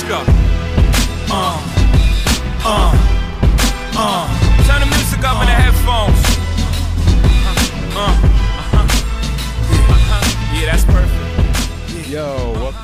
Let's go. Uh, uh,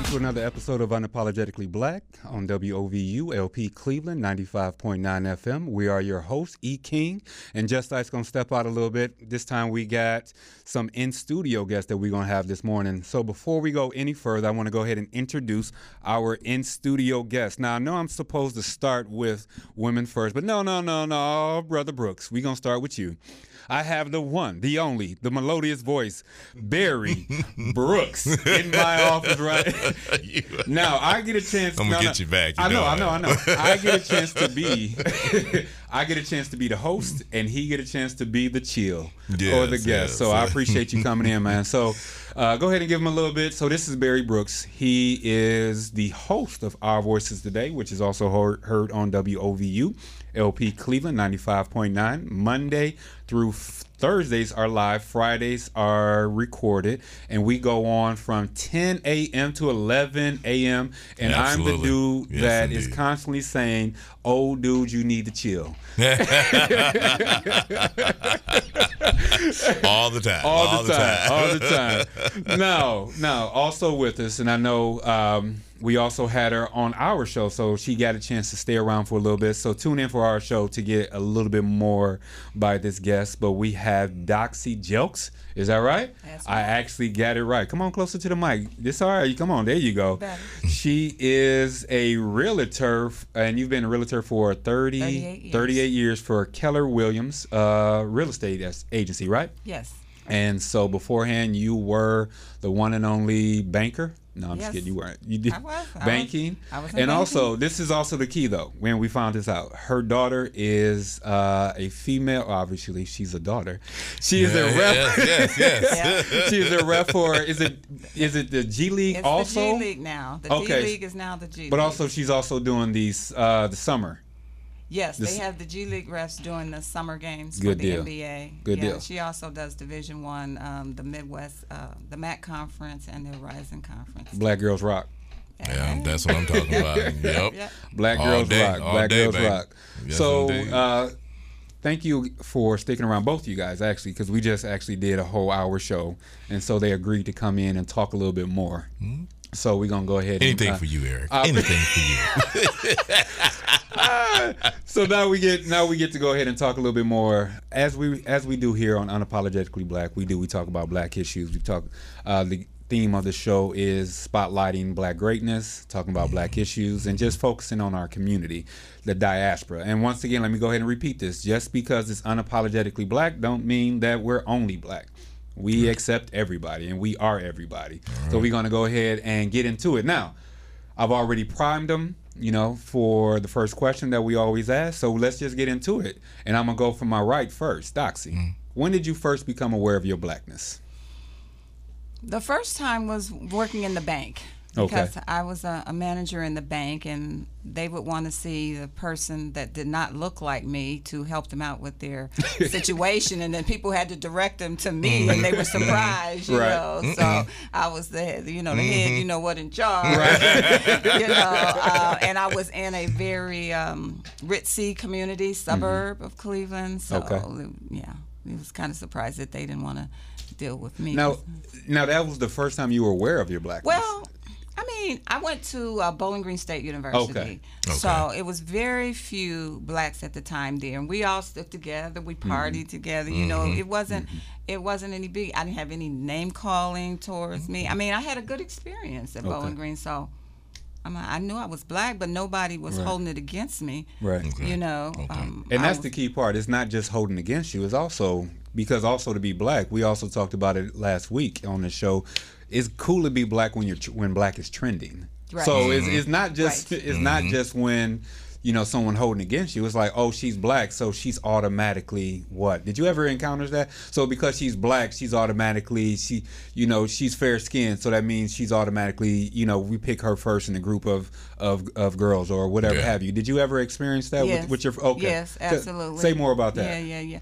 to another episode of Unapologetically Black on WOVU LP Cleveland 95.9 FM. We are your hosts, E King, and Just Ice gonna step out a little bit. This time we got some in studio guests that we're gonna have this morning. So before we go any further, I want to go ahead and introduce our in studio guests. Now I know I'm supposed to start with women first, but no, no, no, no, brother Brooks, we gonna start with you. I have the one, the only, the melodious voice, Barry Brooks, in my office right now. I get a chance. I'm gonna no, get no, you back. You I know, know I know, I know. I get a chance to be. I get a chance to be the host, and he get a chance to be the chill or the Yes, guest. yes. So I appreciate you coming in, man. So uh, go ahead and give him a little bit. So this is Barry Brooks. He is the host of Our Voices Today, which is also heard, heard on WOVU, LP Cleveland 95.9, Monday through Thursdays are live, Fridays are recorded, and we go on from 10 a.m. to 11 a.m. And I'm the dude Yes, that is indeed. constantly saying, "Oh, dude, you need to chill." all the time. all, the, time, all the time. No, no. Also with us, and I know um, we also had her on our show, so she got a chance to stay around for a little bit. So tune in for our show to get a little bit more by this guest. But we have Doxy Jelks. Is that right? That's I actually got it right. Come on closer to the mic. This all right. Come on. There you go. Better. She is a realtor, and you've been a realtor for 30, 38 years. 38 years for Keller Williams uh, Real Estate Agency, right? Yes. And so beforehand, you were the one and only banker. No, I'm just kidding. You weren't. You did I was. I was- banking. I was in and banking. also, this is also the key, though. When we found this out, her daughter is uh, a female. Obviously, she's a daughter. She is a ref. Yes, yes, yes. Yeah. she is a rep for. Is it? Is it the G League It's also? the G League now. The Okay. D League is now the G League. But also, she's also doing these uh, the summer. Yes, this- they have the G League refs doing the summer games Good for the deal. NBA. Good yeah, deal. She also does Division One, um, the Midwest, uh, the MAC conference, and the Horizon conference. Black Girls Rock. Yeah, that's what I'm talking about. Yep. Yep. Black All Girls day, Rock. Black day, Girls baby. Rock. Yes, so, uh, thank you for sticking around, both of you guys, actually, because we just actually did a whole hour show, and so they agreed to come in and talk a little bit more. So we're gonna go ahead. Anything and, uh, for you, Eric. uh, Anything for you. So now we get now we get to go ahead and talk a little bit more as we as we do here on Unapologetically Black. We do we talk about black issues. We talk. Uh, the theme of the show is spotlighting black greatness, talking about black issues, and just focusing on our community, the diaspora. And once again, let me go ahead and repeat this: just because it's unapologetically black, don't mean that we're only black. We accept everybody, and we are everybody. So we're gonna go ahead and get into it now. I've already primed them, you know, for the first question that we always ask. So let's just get into it. And I'm gonna go from my right first, Doxy. Mm. When did you first become aware of your blackness? The first time was working in the bank Okay. because I was a, a manager in the bank, and they would want to see the person that did not look like me to help them out with their situation, and then people had to direct them to me, and they were surprised, you Right. know. So I was the head, you know, the head, you know what, in charge, you know. Uh, and I was in a very um, ritzy community suburb of Cleveland, so Okay. yeah, it was kind of surprised that they didn't want to deal with me. Now, now that was the first time you were aware of your blackness. Well, mean, I went to uh, Bowling Green State University. Okay. So it was very few blacks at the time there, and we all stuck together. We Mm-hmm. partied together. You know, it wasn't it wasn't any big. I didn't have any name calling towards me. I mean, I had a good experience at Okay. Bowling Green, so. I, knew I was black, but nobody was Right. holding it against me. right. You know, um, And that's was- the key part. It's not just holding against you. It's also because also to be black. We also talked about it last week on the show. It's cool to be black when you're when black is trending. Right. So it's, mm-hmm. it's not just Right. it's not mm-hmm. just when you know someone holding against you. It's like oh she's black, so she's automatically what? Did you ever encounter that? So because she's black, she's automatically she you know she's fair skinned, so that means she's automatically you know we pick her first in a group of of, of girls or whatever Yeah. have you. Did you ever experience that Yes. with, with your okay? Yes, absolutely. Say more about that. Yeah, yeah, yeah.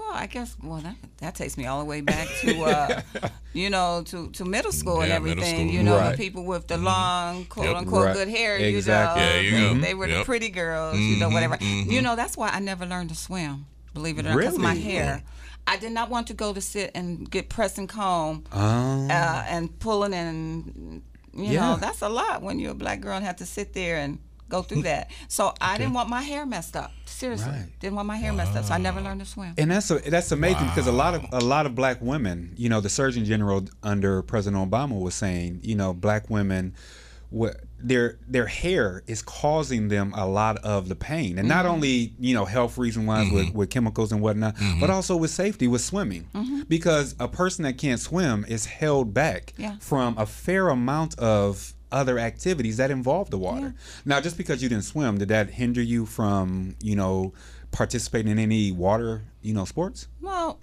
Well, I guess well that that takes me all the way back to uh, you know to, to middle school and Yeah, middle everything. school. You know Right. the people with the long quote Yep. unquote Right. good hair. Exactly. You know, There you go. they were the pretty girls. You know whatever. You know that's why I never learned to swim. Believe it or not, because my Really? hair. I did not want to go to sit and get press and comb Oh. uh, and pulling and you Yeah. know that's a lot when you're a black girl and have to sit there and go through that. So I didn't want my hair messed up. Seriously, Right. didn't want my hair messed up. So I never learned to swim. And that's a, that's amazing because a lot of a lot of black women, you know, the Surgeon General under President Obama was saying, you know, black women, wha- their their hair is causing them a lot of the pain, and Mm-hmm. not only you know health reason wise with, with chemicals and whatnot, but also with safety with swimming, Mm-hmm. because a person that can't swim is held back Yeah. from a fair amount of other activities that involve the water. Now, just because you didn't swim, did that hinder you from, you know, participating in any water, you know, sports Well,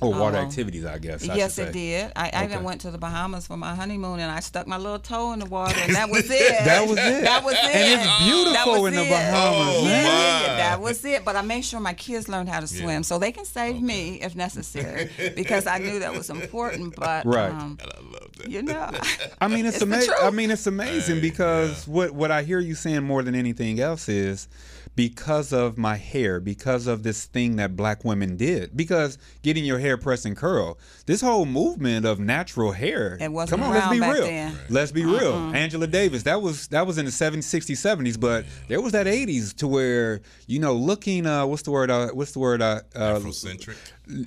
or water Oh. activities? I guess. I yes, should it did. I, I even went to the Bahamas for my honeymoon, and I stuck my little toe in the water, and that was it. That was it. that was it. And it's beautiful That was in the it. Bahamas, Oh, yeah, yeah, yeah, that was it. But I made sure my kids learned how to swim, so they can save me if necessary, because I knew that was important. But Right. um, I love that. you know, I mean, it's, It's amazing. I mean, it's amazing because what what I hear you saying more than anything else is because of my hair, because of this thing that black women did, because getting your hair pressed and curl, this whole movement of natural hair. It wasn't come on, let's be real. then. Uh-uh. Let's be real. Angela Davis, that was that was in the 70s, 60s, 70s, but there was that 80s to where you know looking. Uh, what's the word? Uh, what's the word? Uh, uh, Afrocentric.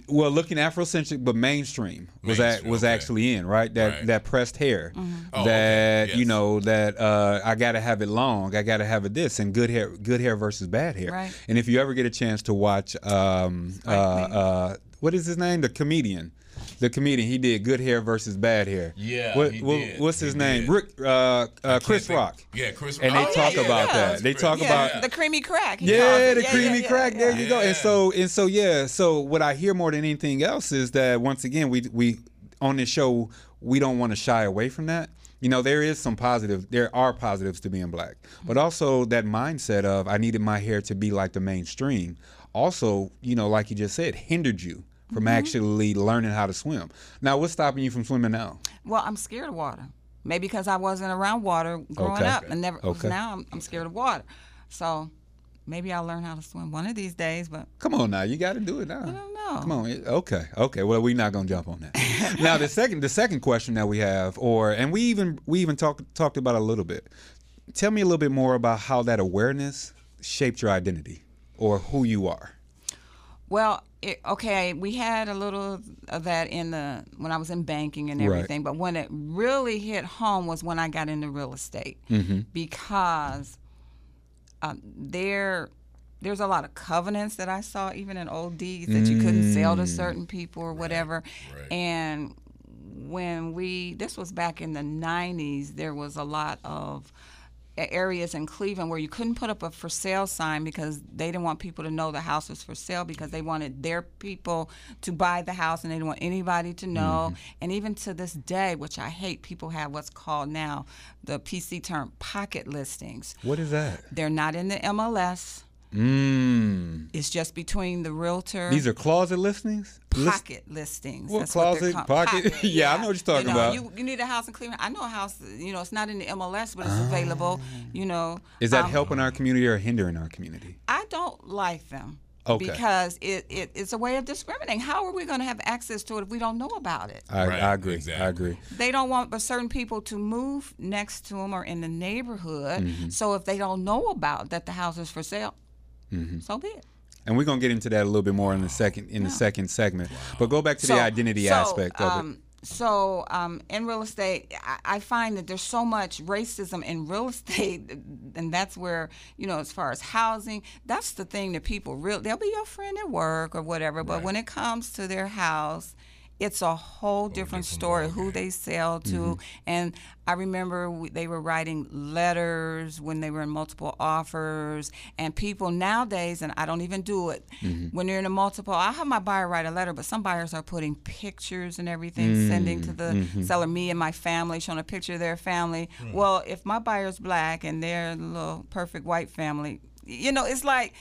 Well, looking Afrocentric, but mainstream was that Mainstream, was okay. actually in right. That Right. that pressed hair. Oh, that okay, you know that uh, I gotta have it long. I gotta have it this and good hair, good hair versus bad hair. Right. And if you ever get a chance to watch, um, uh, uh, what is his name? The comedian. The comedian, he did good hair versus bad hair. Yeah, What, he what- did. What's He his name? did. Rick, uh, uh, Chris think- Rock. Yeah, Chris And they Oh, talk yeah, about yeah. that. They talk yeah, about the creamy crack. he yeah, the creamy yeah, crack. There yeah. you go. And so and so yeah. So what I hear more than anything else is that once again we we on this show we don't want to shy away from that. You know, there is some positive. There are positives to being black, but also that mindset of I needed my hair to be like the mainstream. Also, you know, like you just said, hindered you from Mm-hmm. actually learning how to swim. Now, what's stopping you from swimming now? Well, I'm scared of water. Maybe because I wasn't around water growing Okay. up, and never. Okay. Now I'm, I'm scared of water. So maybe I'll learn how to swim one of these days. But Come on now, you got to do it now. I don't know. Come on. Okay. Okay. Well, we're not gonna jump on that. now, the second the second question that we have, or and we even we even talked talked about a little bit. Tell me a little bit more about how that awareness shaped your identity or who you are. Well, it, okay, we had a little of that in the when I was in banking and Right. everything, but when it really hit home was when I got into real estate Mm-hmm. because um, there there's a lot of covenants that I saw even in old deeds that you couldn't sell Mm. to certain people or whatever, right. and when we this was back in the 90s there was a lot of areas in Cleveland where you couldn't put up a for sale sign because they didn't want people to know the house was for sale because they wanted their people to buy the house and they didn't want anybody to know. Mm-hmm. And even to this day, which I hate, people have what's called now the PC term pocket listings. What is that? They're not in the MLS. Mmm. It's just between the realtor. These are closet listings. List- pocket listings. What, That's what they're closet, called. pocket? Yeah, I know what you're talking you know, about. You, you need a house in Cleveland. I know a house. You know, it's not in the MLS, but it's available. You know, Ah. is that um, helping our community or hindering our community? I don't like them. Okay. Because it, it, it's a way of discriminating. How are we going to have access to it if we don't know about it? I, Right, I agree. I agree. They don't want but certain people to move next to them or in the neighborhood. Mm-hmm. So if they don't know about that the house is for sale, Mm-hmm. so be it. And we're gonna get into that a little bit more in the second in the second segment. But go back to the identity so, aspect of um, it. So um, in real estate, I, I find that there's so much racism in real estate, and that's where you know, as far as housing, that's the thing that people real. They'll be your friend at work or whatever, but when it comes to their house. It's a whole different, story who they sell to, Mm-hmm. and I remember we, they were writing letters when they were in multiple offers, and people nowadays, and I don't even do it. Mm-hmm. When you're in a multiple, I have my buyer write a letter, but some buyers are putting pictures and everything, sending to the Mm-hmm. seller, me and my family, showing a picture of their family. Well, if my buyer's black and they're a little perfect white family, you know, it's like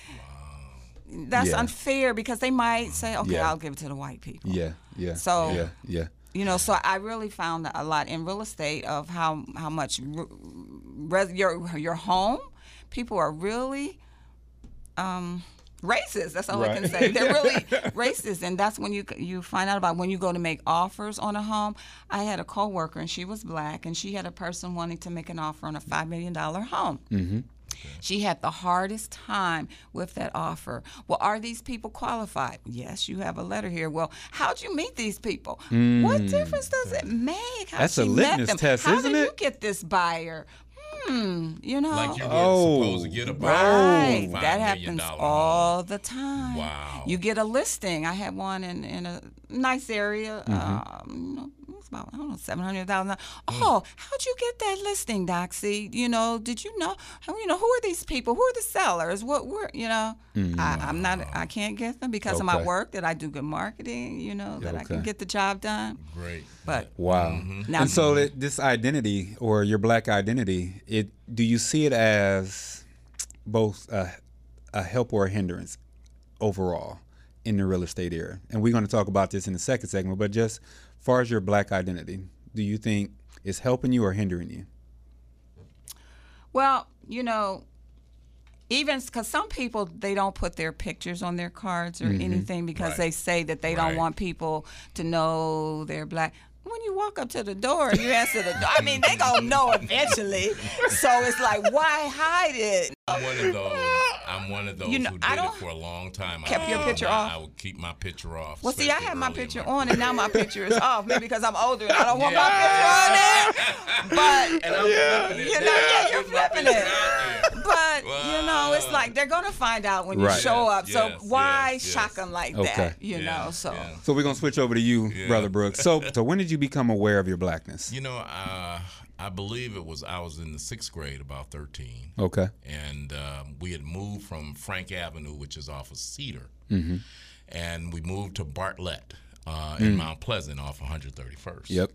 that's Yeah. unfair because they might say, okay, Yeah. I'll give it to the white people. Yeah, yeah. So- yeah, yeah. You know, so I really found a lot in real estate of how how much res- your your home people are really um, racist. That's all I can say. They're really racist, and that's when you you find out about when you go to make offers on a home. I had a coworker, and she was black, and she had a person wanting to make an offer on a five million dollar home. Mm-hmm. She had the hardest time with that offer. Well, are these people qualified? Yes, you have a letter here. Well, how'd you meet these people? What difference does it make? How Mm. That's a she met litmus them? test, How isn't it? How did you get this buyer? Hmm, you know. Like you were Oh, supposed to get a Right, $5 that happens all the time. Wow. You get a listing. I had one in, in a nice area. Mm-hmm. Um, you know, it was about I don't know seven hundred thousand. Oh, how'd you get that listing, Doxy? You know, did you know? You know who are these people? Who are the sellers? What were you know? I, I'm not. I can't get them because of my. Work. That I do good marketing. You know that I can get the job done. Great. But Wow. Mm-hmm. Now- and so that this identity or your black identity, it do you see it as both a, a help or a hindrance overall in the real estate area? And we're going to talk about this in the second segment, but just far as your black identity, do you think it's helping you or hindering you? Well, you know, even because some people they don't put their pictures on their cards or mm-hmm. anything because Right. they say that they don't want people to know they're black. When you walk up to the door, you answer the door. I mean, they gonna know eventually. So it's like, why hide it? I'm one of those. I'm one of those You know, who I did it don't- for a long time. I Kept your picture not- off? I would keep my picture off. Well, see, I especially had my picture my on, and now my picture is off. Maybe because I'm older and I don't want Yeah. my picture on there. But And I'm flipping You know, now. yeah, you're flipping it. out there. but you know, it's like they're gonna find out when you Right. show Yes, up. So yes, why yes, yes. shock them like Okay. that? You Yeah, know, so. yeah. So we're going to switch over to you, Yeah. Brother Brooks. So, so when did you become aware of your blackness? You know, uh, I believe it was I was in the sixth grade, about thirteen, Okay. and um, we had moved from Frank Avenue, which is off of Cedar, Mm-hmm. and we moved to Bartlett uh, in Mount Pleasant, off 131st. Mm. Yep.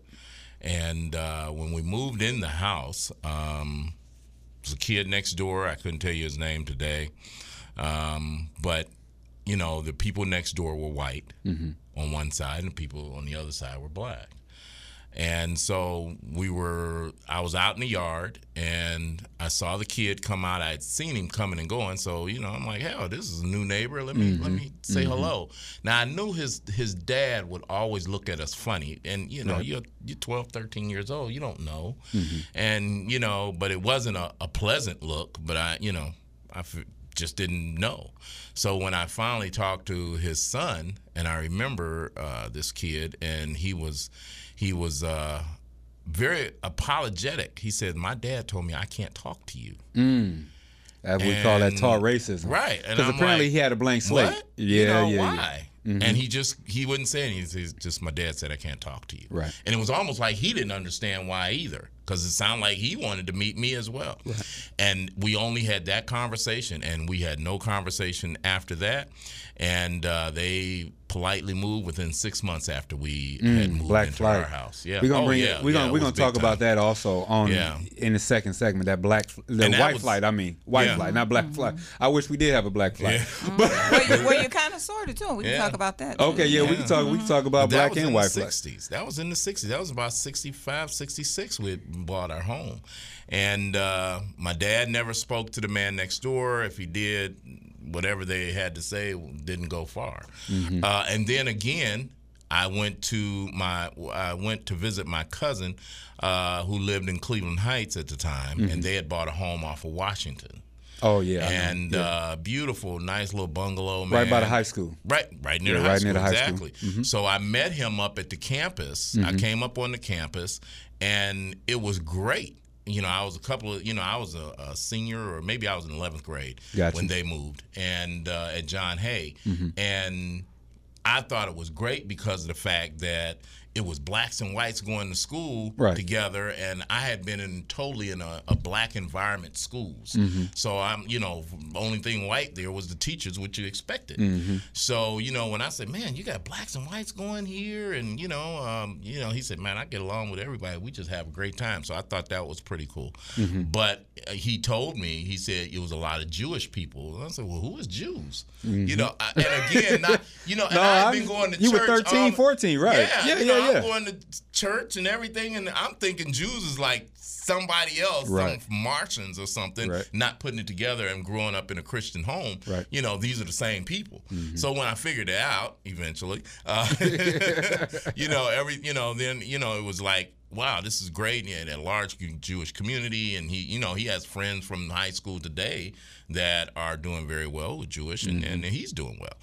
And uh, when we moved in the house, um, there was a kid next door. I couldn't tell you his name today, um, but you know the people next door were white on one side, and the people on the other side were black. And so we were. I was out in the yard, and I saw the kid come out. I had seen him coming and going. So you know, I'm like, hell, this is a new neighbor. Let me let mm-hmm. me say mm-hmm. hello. Now I knew his his dad would always look at us funny, and you know, you're you're 12, 13 years old. You don't know, mm-hmm. and you know, but it wasn't a, a pleasant look. But I, you know, I f- just didn't know. So when I finally talked to his son, and I remember uh, this kid, and he was he was uh, very apologetic. He said, "My dad told me I can't talk to you." As we call that taught racism. Right, and Because apparently like, he had a blank slate. What? Yeah, you know, yeah, yeah. why? And he just he wouldn't say anything. He says, just my dad said I can't talk to you. Right. And it was almost like he didn't understand why either, because it sounded like he wanted to meet me as well. And we only had that conversation, and we had no conversation after that. And uh, they politely moved within six months after we had moved Mm, Black into flight. our house. Yeah. We're gonna Oh, bring yeah, it. We're yeah, gonna we're gonna big talk about that also on Yeah. in the second segment. That black, the And that white was- flight. I mean, white Yeah. flight, not black flight. I wish we did have a black flight. Yeah. well, you, well, you kind of sorted of too. We can talk about that. too. Okay, yeah, we can talk. We can talk about But that black was and in white the flight. 60s. That was in the 60s. That was about 65, 66 we bought our home. And uh, my dad never spoke to the man next door. If he did, whatever they had to say didn't go far. Mm-hmm. Uh, and then again, I went to my I went to visit my cousin uh, who lived in Cleveland Heights at the time, Mm-hmm. and they had bought a home off of Washington. Oh yeah, And Yeah. uh, beautiful, nice little bungalow, man. right by the high school. Right, right near Yeah, the high right school. near the high school. exactly. Mhm. So I met him up at the campus. I came up on the campus, and it was great. You know, I was a couple of, you know, I was a, a senior, or maybe I was in eleventh grade Gotcha. when they moved, and uh, at John Hay, Mm-hmm. and I thought it was great because of the fact that it was blacks and whites going to school Right. together, and I had been in totally in a, a black environment schools. Mm-hmm. So I'm, you know, only thing white there was the teachers, which you expected. Mm-hmm. So you know, when I said, "Man, you got blacks and whites going here," and you know, um, you know, he said, "Man, I get along with everybody. We just have a great time." So I thought that was pretty cool. Mm-hmm. But uh, he told me, he said it was a lot of Jewish people. And I said, "Well, who is Jews?" You know, I, and again, not you know, and Mm-hmm. No, I've been going to you were church 13, all- 14, right. Yeah, Yeah, you know, yeah, I'm going to church and everything, and I'm thinking Jews is like somebody else, Right. some Martians or something, Right. not putting it together and growing up in a Christian home. Right. Mm-hmm. You know, these are the same people. So when I figured it out, eventually, uh, you know, every, you know, then, you know, it was like, wow, this is great. And a large Jewish community. And he, you know, he has friends from high school today that are doing very well with Jewish, and, and he's doing well.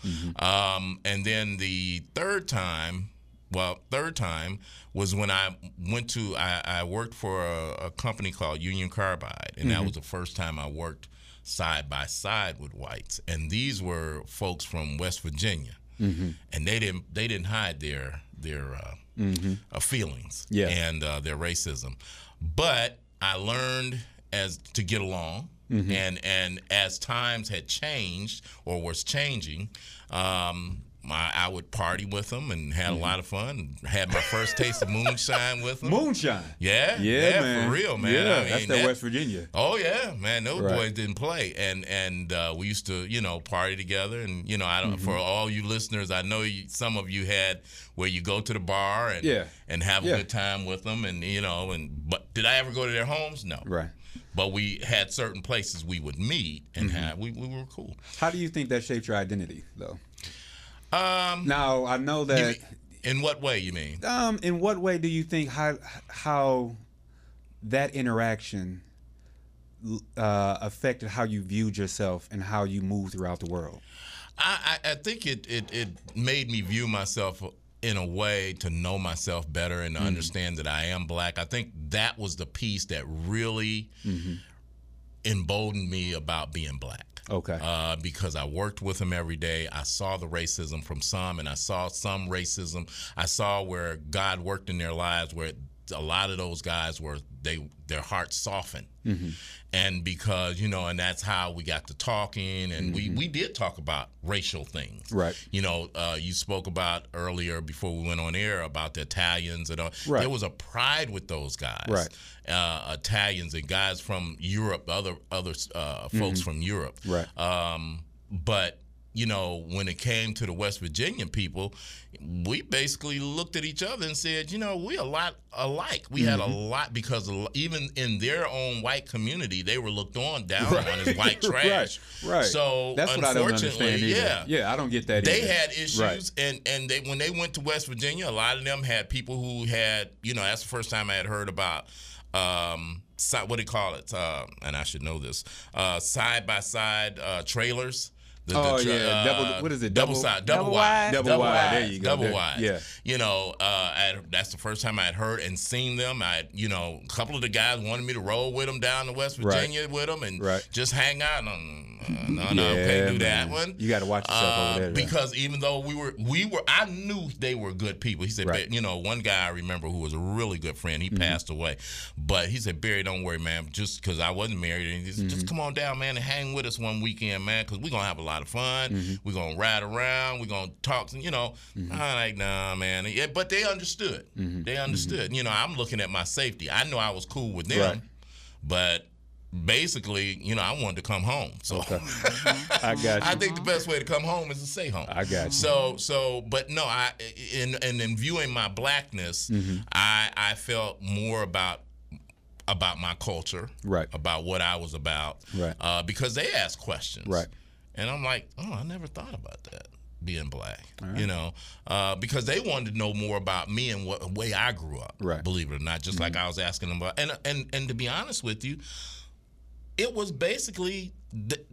Um, and then the third time, well, third time was when I went to I, I worked for a, a company called Union Carbide, and that was the first time I worked side by side with whites, and these were folks from West Virginia, and they didn't they didn't hide their their uh, uh, feelings Yeah. and uh, their racism, but I learned as to get along. And and as times had changed or was changing, um, my, I would party with them and had a lot of fun. Had my first taste of moonshine with them. Moonshine. Yeah, Yeah, man. for real, man. Yeah, I mean, that's that that- West Virginia. Oh yeah, man. Those Right. boys didn't play, and and uh, we used to, you know, party together. And you know, I don't. Mm-hmm. For all you listeners, I know you, some of you had where you go to the bar and Yeah. and have a Yeah. good time with them, and you know, and but did I ever go to their homes? No. Right. But we had certain places we would meet and Mm-hmm. have. We, we were cool. How do you think that shaped your identity, though? Um, Now I know that. mean- in what way you mean? Um, in what way do you think how how that interaction uh, affected how you viewed yourself and how you move throughout the world? I, I, I think it, it, it made me view myself in a way to know myself better and to understand that I am black. I think that was the piece that really emboldened me about being black. Okay. Uh, because I worked with them every day. I saw the racism from some, and I saw some racism. I saw where God worked in their lives, where a lot of those guys were they their hearts softened, and because you know, and that's how we got to talking, and we we did talk about racial things, Right. You know, uh, you spoke about earlier before we went on air about the Italians and all. Right. There was a pride with those guys, Right. Uh, Italians and guys from Europe, other other uh, folks from Europe, Right. um, but you know, when it came to the West Virginian people, we basically looked at each other and said, you know, we a lot alike. We had a Mm-hmm. lot because even in their own white community, they were looked on down on as white trash. Right. Right. So that's what I don't understand either. yeah, Yeah, I don't get that. they either. had issues Right. and and they when they went to west virginia a lot of them had people who had you know that's the first time i had heard about um what do you call it um and i should know this uh side by side uh trailers the, Oh, tra- yeah. Double- what is it? Double, Double- side, double, Double wide? Double wide. There you go. double There- wide. yeah. You know, uh, I that's the first time I had heard and seen them. I, you know, a couple of the guys wanted me to roll with them down to West Right. Virginia with them and Right. just hang out. No, no, no, Yeah, can't do that man. one. You gotta watch yourself over Uh, there, though. Because even though we were, we were, I knew they were good people. He said, Right. You know, one guy I remember who was a really good friend. He Mm-hmm. passed away, but he said, Barry, don't worry, man. Just because I wasn't married, and he said, Mm-hmm. just come on down, man, and hang with us one weekend, man, because we're gonna have a lot of fun. Mm-hmm. We're gonna ride around. We're gonna talk. You know, I'm like, nah, man. Yeah, but they understood. Mm-hmm. They understood. You know, I'm looking at my safety. I know I was cool with them, Right. but. Basically, you know, I wanted to come home. So I got you. I think the best way to come home is to stay home. I got you. So so, but no, I in in, in viewing my blackness, Mm-hmm. I I felt more about about my culture, Right. About what I was about, Right. Uh, because they asked questions, Right. And I'm like, oh, I never thought about that being black, you know, uh, because they wanted to know more about me and what way I grew up, Right. Mm-hmm. Believe it or not, just like I was asking them about, and and and to be honest with you, it was basically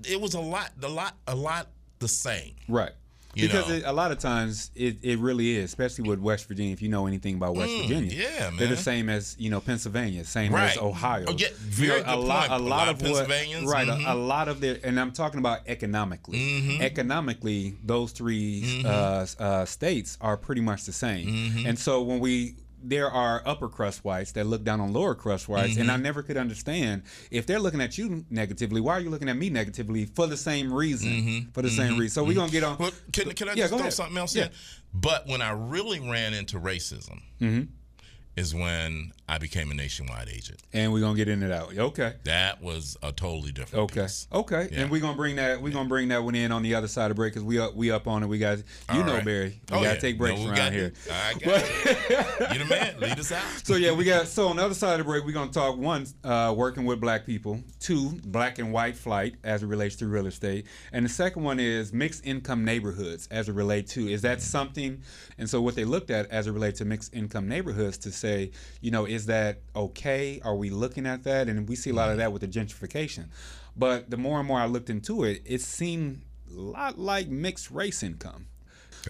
it was a lot a lot a lot the same. Right. You because know. it, a lot of times it, it really is, especially with West Virginia. If you know anything about West Mm, Virginia, yeah, man. they're the same as you know Pennsylvania, same Right. as Ohio. Oh, yeah, You very know, a lot, point. a lot of what, Pennsylvanians, right? mhm. A, a lot of their, and I'm talking about economically. Mm-hmm. Economically, those 3 uh, uh, states are pretty much the same. Mm-hmm. And so when we there are upper crust whites that look down on lower crust whites, and I Mm-hmm. never could understand if they're looking at you negatively. Why are you looking at me negatively for the same reason? For the same reason. So we're gonna get on. Mm-hmm. Well, can, can I Yeah, just throw ahead. something else Yeah. in? But when I really ran into racism Mm-hmm. is when I became a nationwide agent. and we're gonna get into that. Okay. That was a totally different Okay. piece. Okay. Yeah. And we're gonna bring that. We're gonna bring that one in on the other side of break because we up we up on it. We got you All know right. Barry. We Oh, gotta yeah. take breaks No, around got here. I got it. You the man. Lead us out. So yeah, we got so on the other side of the break, we're gonna talk one, uh, working with black people, two, black and white flight as it relates to real estate, and the second one is mixed income neighborhoods as it relates to. Is that something? And so what they looked at as it relates to mixed income neighborhoods to say, you know, is that okay? Are we looking at that? And we see a lot of that with the gentrification. But the more and more I looked into it, it seemed a lot like mixed race income.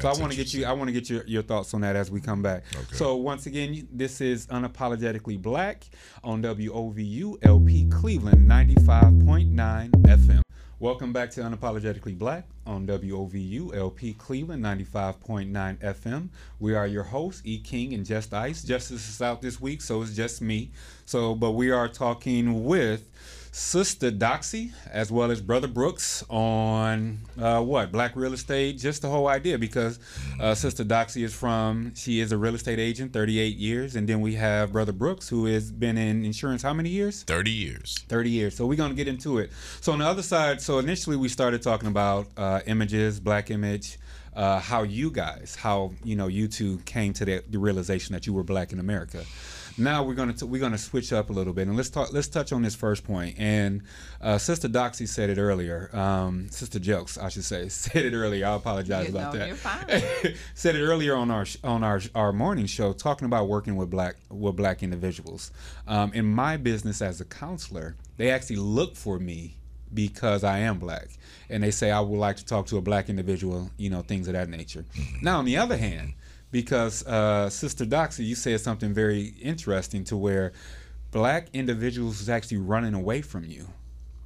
So I want to get you. I want to get your, your thoughts on that as we come back. Okay. So once again, this is unapologetically black on WOVU LP Cleveland 95.9 FM. Welcome back to Unapologetically Black on WOVU LP Cleveland 95.9 FM. We are your hosts, E King and Just Ice. Justice is out this week, so it's just me. So, but we are talking with Sister Doxy as well as Brother Brooks on uh, what black real estate, just the whole idea. Because uh, Sister Doxy is from, she is a real estate agent, 38 years, and then we have Brother Brooks who has been in insurance how many years? 30 years. 30 years. So we're going to get into it. So on the other side, so initially we started talking about uh, images, black image, uh, how you guys, how you know you two came to the, the realization that you were black in America. Now we're gonna t- we're gonna switch up a little bit and let's talk. Let's touch on this first point. And uh, Sister Doxy said it earlier. Um, Sister Jelks, I should say, said it earlier. I apologize You about know, that. you're fine. said it earlier on our sh- on our our morning show, talking about working with black with black individuals. Um, in my business as a counselor, they actually look for me because I am black, and they say I would like to talk to a black individual, you know, things of that nature. Now, on the other hand, because uh, Sister Doxy, you said something very interesting to where black individuals is actually running away from you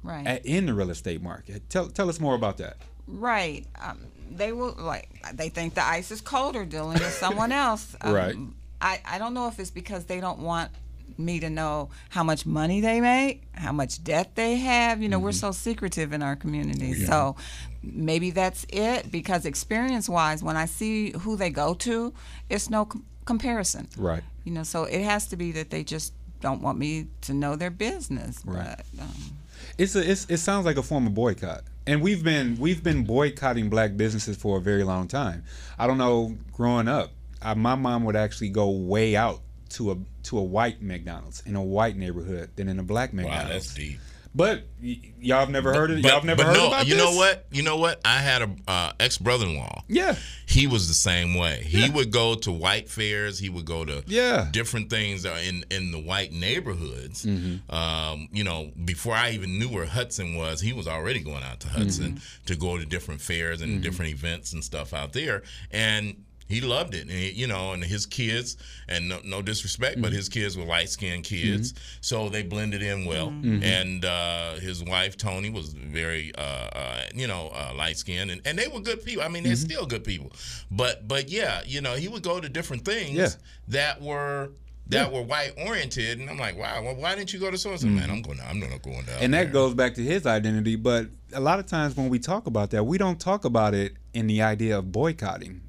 Right. at, in the real estate market. Tell tell us more about that. Right. Um, they will like they think the ice is colder dealing with someone else. Um, Right. I, I don't know if it's because they don't want me to know how much money they make, how much debt they have. You know, we're Mm-hmm. so secretive in our community. So maybe that's it because experience wise, when I see who they go to, it's no com- comparison. Right. You know, so it has to be that they just don't want me to know their business. Right. But, um, It's a it's, it sounds like a form of boycott, and we've been we've been boycotting black businesses for a very long time. I don't know. Growing up, I, my mom would actually go way out to a to a white McDonald's in a white neighborhood than in a black McDonald's. Wow, that's deep. But y- y'all have never heard of it. Y'all have never but heard no, about you this? know what? You know what? I had a uh, ex brother in law. Yeah. He was the same way. He Yeah. would go to white fairs. He would go to Yeah. different things in in the white neighborhoods. Mm-hmm. Um, you know, before I even knew where Hudson was, he was already going out to Hudson Mm-hmm. to go to different fairs and different events and stuff out there. And he loved it, and he, you know, and his kids, and no, no disrespect, but his kids were light skinned kids, so they blended in well. And uh, his wife Tony was very, uh, uh, you know, uh, light skinned, and, and they were good people. I mean, they're still good people, but but yeah, you know, he would go to different things Yeah. that were. That were white oriented, and I'm like, wow. Well, why didn't you go to so and so? Man, I'm going. I'm not going down. and that there. goes back to his identity but a lot of times when we talk about that we don't talk about it in the idea of boycotting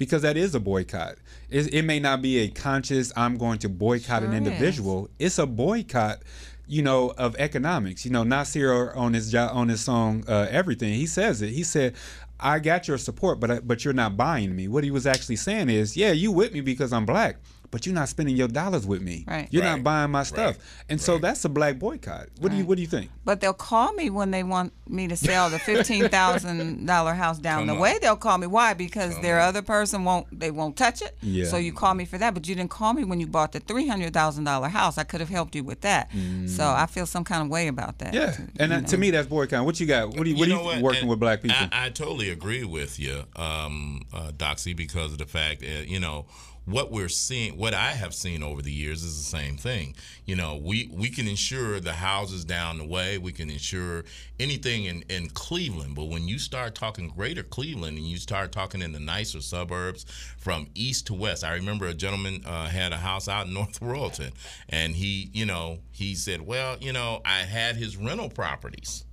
because that is a boycott. It, it may not be a conscious i'm going to boycott an Sure is. individual. It's a boycott you know of economics. You know nasir on his jo- on his song uh, everything he says it. He said I got your support, but I, but you're not buying me. What he was actually saying is, yeah, you with me because I'm black, but you're not spending your dollars with me. Right. You're Right. not buying my stuff. Right. And so that's a black boycott. What do you What do you think? But they'll call me when they want me to sell the fifteen thousand dollar house down Come the on. way. They'll call me. Why? Because their other person won't. They won't touch it. Yeah. So you call me for that, but you didn't call me when you bought the three hundred thousand dollar house. I could have helped you with that. So I feel some kind of way about that. Mm. Yeah. to- And you that, to me, that's boycott. What you got? What do you, what You do know you what? working And with black people? I, I totally agree with you, um, uh, Doxy, because of the fact that you know what we're seeing, what I have seen over the years is the same thing. You know, we we can insure the houses down the way, we can insure anything in in Cleveland, but when you start talking Greater Cleveland and you start talking in the nicer suburbs from east to west, I remember a gentleman uh, had a house out in North Royalton, and he, you know, he said, well, you know, I had his rental properties.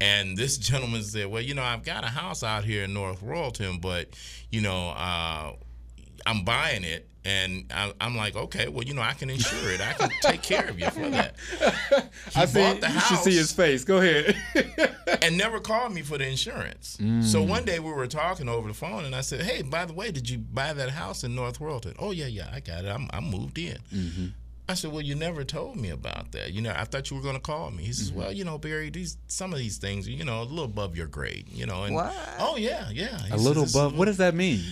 And this gentleman said, "Well, you know, I've got a house out here in North Royalton, but you know, uh, I'm buying it." And I, I'm like, "Okay, well, you know, I can insure it. I can take care of you for that." He I see. bought the You should see his face. Go ahead. and never called me for the insurance. So mm. one day we were talking over the phone, and I said, "Hey, by the way, did you buy that house in North Royalton?" "Oh yeah, yeah, I got it. I'm, I moved in." Mm-hmm. I said, "Well, you never told me about that. You know, I thought you were going to call me." He says, mm-hmm. "Well, you know, Barry, these some of these things, you know, a little above your grade, you know." And What? oh yeah, yeah, He a says, little "This is above. What does that mean?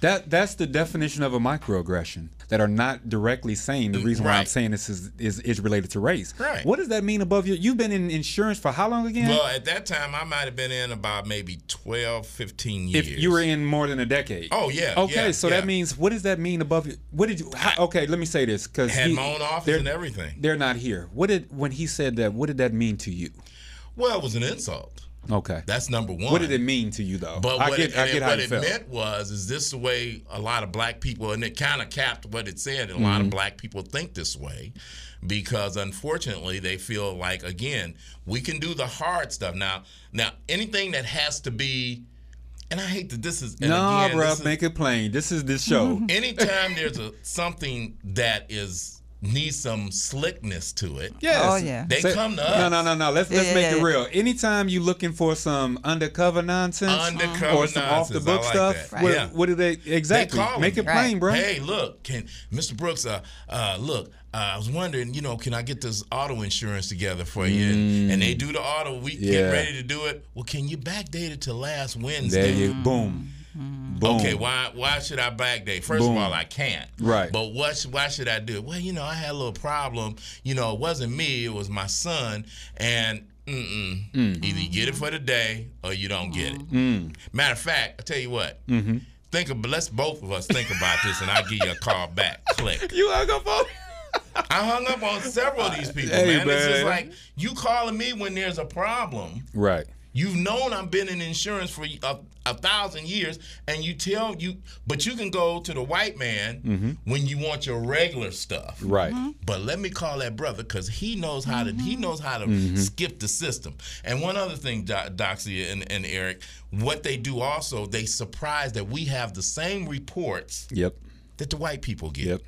That that's the definition of a microaggression that are not directly saying the mm, reason why I'm saying this is, is is related to race. Right. What does that mean above your? You've been in insurance for how long again? Well, at that time, I might have been in about maybe 12, 15 years. if you were in more than a decade. Oh, yeah, Okay, yeah, so yeah. that means what does that mean above? your- What did you? How, okay, let me say this because had my own office and everything. They're not here. What did when he said that? What did that mean to you? Well, it was an insult. Okay. That's number one. what did it mean to you though? But I what get, it, I and get how what it felt. meant was, is this the way a lot of black people, and it kind of capped what it said, and a lot of mm-hmm. black people think this way because unfortunately they feel like, again, we can do the hard stuff. Now, now anything that has to be, and I hate that this is, and no, again, bro, this is- make it plain. This is this show. anytime there's a something that is needs some slickness to it, Yes. Oh, yeah. they Say- come to No, us. no, no, no. no. Let's let's Yeah, make yeah, it yeah. real. Anytime you're looking for some undercover nonsense Undercover or some off the book like stuff, that. what, Yeah. what do they exactly They call make me. it plain, bro? Hey, look, can Mr. Brooks? Uh, uh, look, uh, I was wondering, you know, can I get this auto insurance together for you? And, and they do the auto. We Mm. Yeah. get ready to do it. Well, can you backdate it to last There Wednesday? you boom, boom. Okay, why why should I backdate? First Boom. of all, I can't. Right. But what why should I do it? Well, you know, I had a little problem. You know, it wasn't me, it was my son. And mm-mm, Mm. either you get it for the day or you don't get it. Mm. Matter of fact, I tell you what. Mm-hmm. Think of let's both of us think about this, and I'll give you a call back. Click. You hung up on. I hung up on several of these people, Hey, man. It's man. just like you calling me when there's a problem. Right. You've known I've been in insurance for a, a thousand years, and you tell you, but you can go to the white man mm-hmm. when you want your regular stuff. Mm-hmm. Right. But let me call that brother because he knows how to he mm-hmm. knows how to mm-hmm. skip the system. And one other thing, Do- Doxy and, and Eric, what they do also, they surprise that we have the same reports Yep. that the white people get. Yep.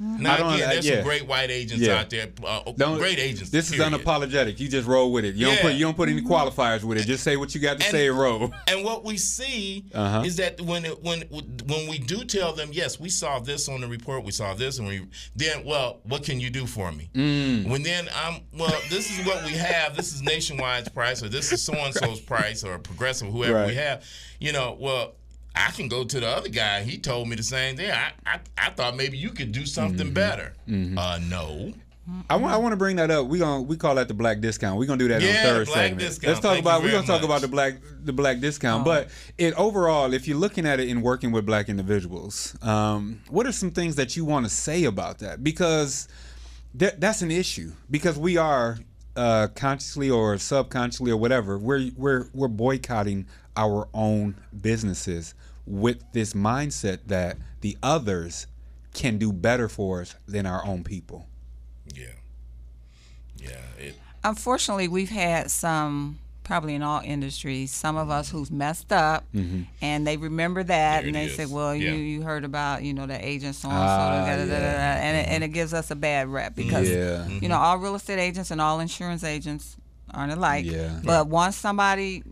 Now I don't- again, uh, there's yeah. some great white agents Yeah. out there, uh, great agents. This is unapologetic. You just roll with it. You don't Yeah. put you don't put any qualifiers with it. Just say what you got to And- say and roll. And what we see Uh-huh. is that when it, when when we do tell them, yes, we saw this on the report, we saw this, and we then, well, what can you do for me? Mm. When then I'm, well, this is what we have. This is Nationwide's price, or this is so and so's price, or Progressive, whoever we have. You know, well. I can go to the other guy. He told me the same thing. I, I, I thought maybe you could do something Mm-hmm. better. Uh, no. I want, I want to bring that up. We going we call that the black discount. We're gonna do that Yeah, on third segment. discount. Let's talk Thank about we're gonna talk about the black the black discount. But it overall, if you're looking at it in working with black individuals, um, what are some things that you want to say about that? Because that that's an issue. Because we are uh, consciously or subconsciously or whatever, we're we're we're boycotting our own businesses with this mindset that the others can do better for us than our own people. Yeah. Yeah. It, Unfortunately, we've had some, probably in all industries, some of us who's messed up, Mm-hmm. and they remember that, There and they is. say, "Well, Yeah. you you heard about you know the agent so and so, Ah, da, da, da, da, da," yeah. and it, and it gives us a bad rep because Yeah. you know all real estate agents and all insurance agents aren't alike. Yeah. But once somebody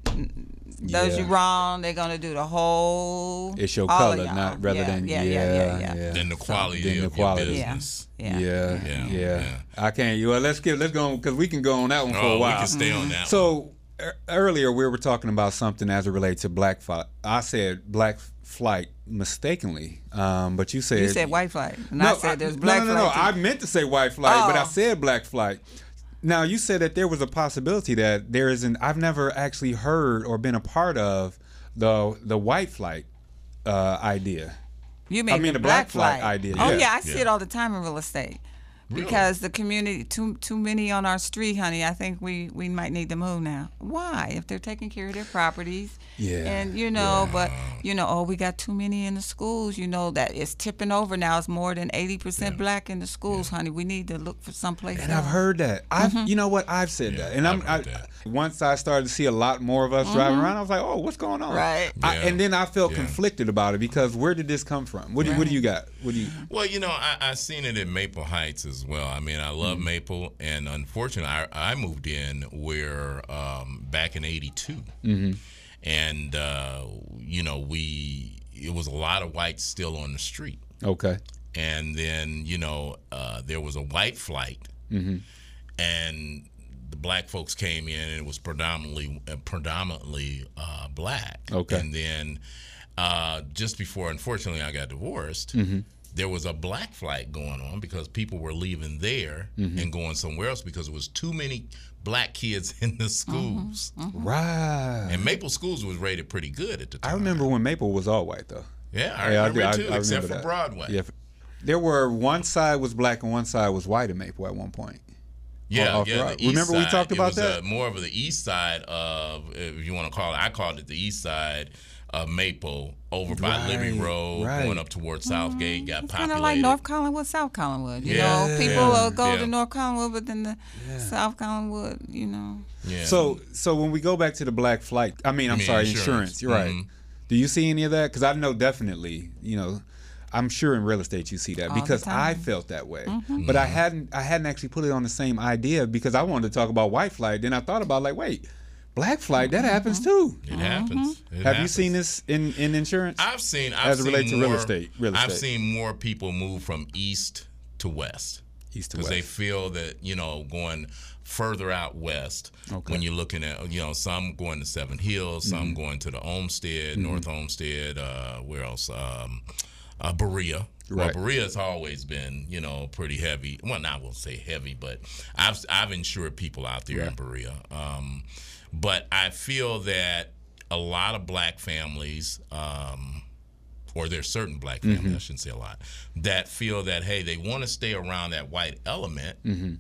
does you wrong, they're gonna do the whole. It's your color, not rather yeah, than yeah, yeah, yeah, yeah, yeah. yeah. Then the quality Then the of quality. your Yeah. business. Yeah. Yeah, Yeah, yeah, yeah. I can't. You well, let's get let's go because we can go on that one for Oh, a we while. can stay on that. one. So e- earlier we were talking about something as it relates to black flight. I said black flight mistakenly, um, but you said You said white flight, and I said there's black no, no, no, flight. I meant to say white flight, but I Oh. said black flight. Now you said that there was a possibility that there isn't. I've never actually heard or been a part of the the white flight uh, idea. You mean, mean the the black, black flight flight idea, Oh yeah. yeah, I see it all the time in real estate. Because the community too too many on our street, honey. I think we we might need to move now. Why? If they're taking care of their properties, Yeah, and you know, but you know, oh, we got too many in the schools. You know that it's tipping over now. It's more than eighty percent black in the schools, honey. We need to look for someplace. And I've heard that. I've, Mm-hmm. you know what? I've said that, and I'm. I've I, heard that. once I started to see a lot more of us driving around, I was like, "Oh, what's going on?" Mm-hmm. Right. I, and then I felt Yeah. conflicted about it because where did this come from? What do you, What do you got? What do you? Well, you know, I, I seen it in Maple Heights as well. I mean, I love Maple, and unfortunately, I, I moved in where um, back in '82, and uh, you know, we it was a lot of whites still on the street, Okay. and then you know, uh, there was a white flight, and the black folks came in, and it was predominantly uh, predominantly uh, black. Okay. and then uh, just before, unfortunately, I got divorced. There was a black flight going on because people were leaving there and going somewhere else because there was too many black kids in the schools. Right. And Maple Schools was rated pretty good at the time. I remember when Maple was all white though. Yeah, I Yeah, remember do- it too, I except remember for that. Broadway. Yeah. There were one side was black and one side was white in Maple at one point. Yeah, off yeah. Broad- The east Remember we side, talked it about was, that? Uh, more of the east side of, if you want to call it, I called it the east side of Maple, over by Liberty Right, Road, right. going up towards Southgate, got It's kind of like North Collinwood, South Collinwood. You Yeah. know, people Yeah. will go Yeah. to North Collinwood, but then the South Collinwood, you know. yeah. So so when we go back to the black flight, I mean, I'm mean sorry, insurance. insurance. You're right. Mhm. Do you see any of that? Because I know definitely, you know, I'm sure in real estate you see that All because I felt that way, Mm-hmm. but I hadn't I hadn't actually put it on the same idea because I wanted to talk about white flight. Then I thought about like, wait, black flight that happens too. it happens. It Have you happens. seen this in in insurance? I've seen. I've As it seen relates to more, real estate- real I've estate. seen more people move from east to west East to because they feel that you know going further out west Okay. when you're looking at you know some going to Seven Hills, some Mm-hmm. going to the Olmsted, North Olmsted, uh, where else? Um, uh, Berea. Well, Right. Berea's always been, you know, pretty heavy. Well, not will say heavy, but I've I've insured people out there in Berea. Um, but I feel that a lot of black families, um, or there's certain black families, Mm-hmm. I shouldn't say a lot, that feel that hey, they want to stay around that white element Mm-hmm.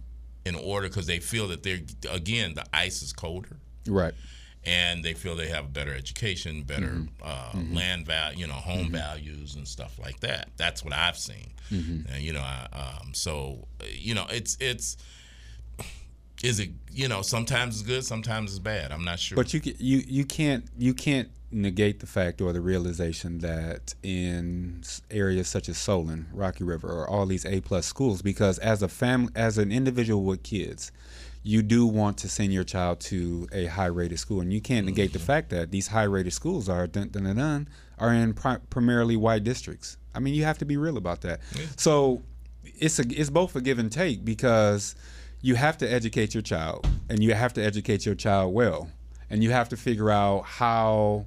in order because they feel that they're again the ice is colder right. and they feel they have a better education, better uh, land value, you know, home values and stuff like that. That's what I've seen. And, you know, I, um, so you know, it's it's is it you know sometimes it's good, sometimes it's bad. I'm not sure. But you you you can't you can't negate the fact or the realization that in areas such as Solon, Rocky River, or all these A plus schools, because as a family, as an individual with kids, you do want to send your child to a high rated school, and you can't negate the mm-hmm. fact that these high rated schools are dun, dun, dun, dun, are in pri- primarily white districts. I mean, you have to be real about that. So it's a it's both a give and take because you have to educate your child and you have to educate your child well and you have to figure out how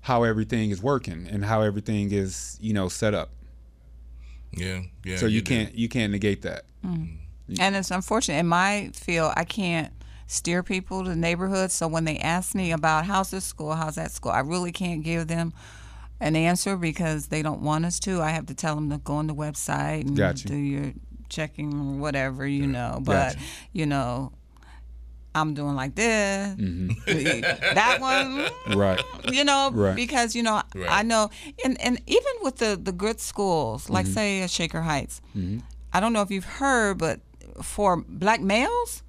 how everything is working and how everything is you know set up yeah, yeah. so you, do. can't you can't negate that mm. Mm. And it's unfortunate. In my field, I can't steer people to neighborhoods. So when they ask me about how's this school, how's that school, I really can't give them an answer because they don't want us to. I have to tell them to go on the website and Gotcha. do your checking or whatever, you know. But, Gotcha. you know, I'm doing like this. Mm-hmm. that one, mm, right you know, Right. because you know, Right. I know, and and even with the the good schools, like Mm-hmm. say Shaker Heights, mm-hmm. I don't know if you've heard, but for black males,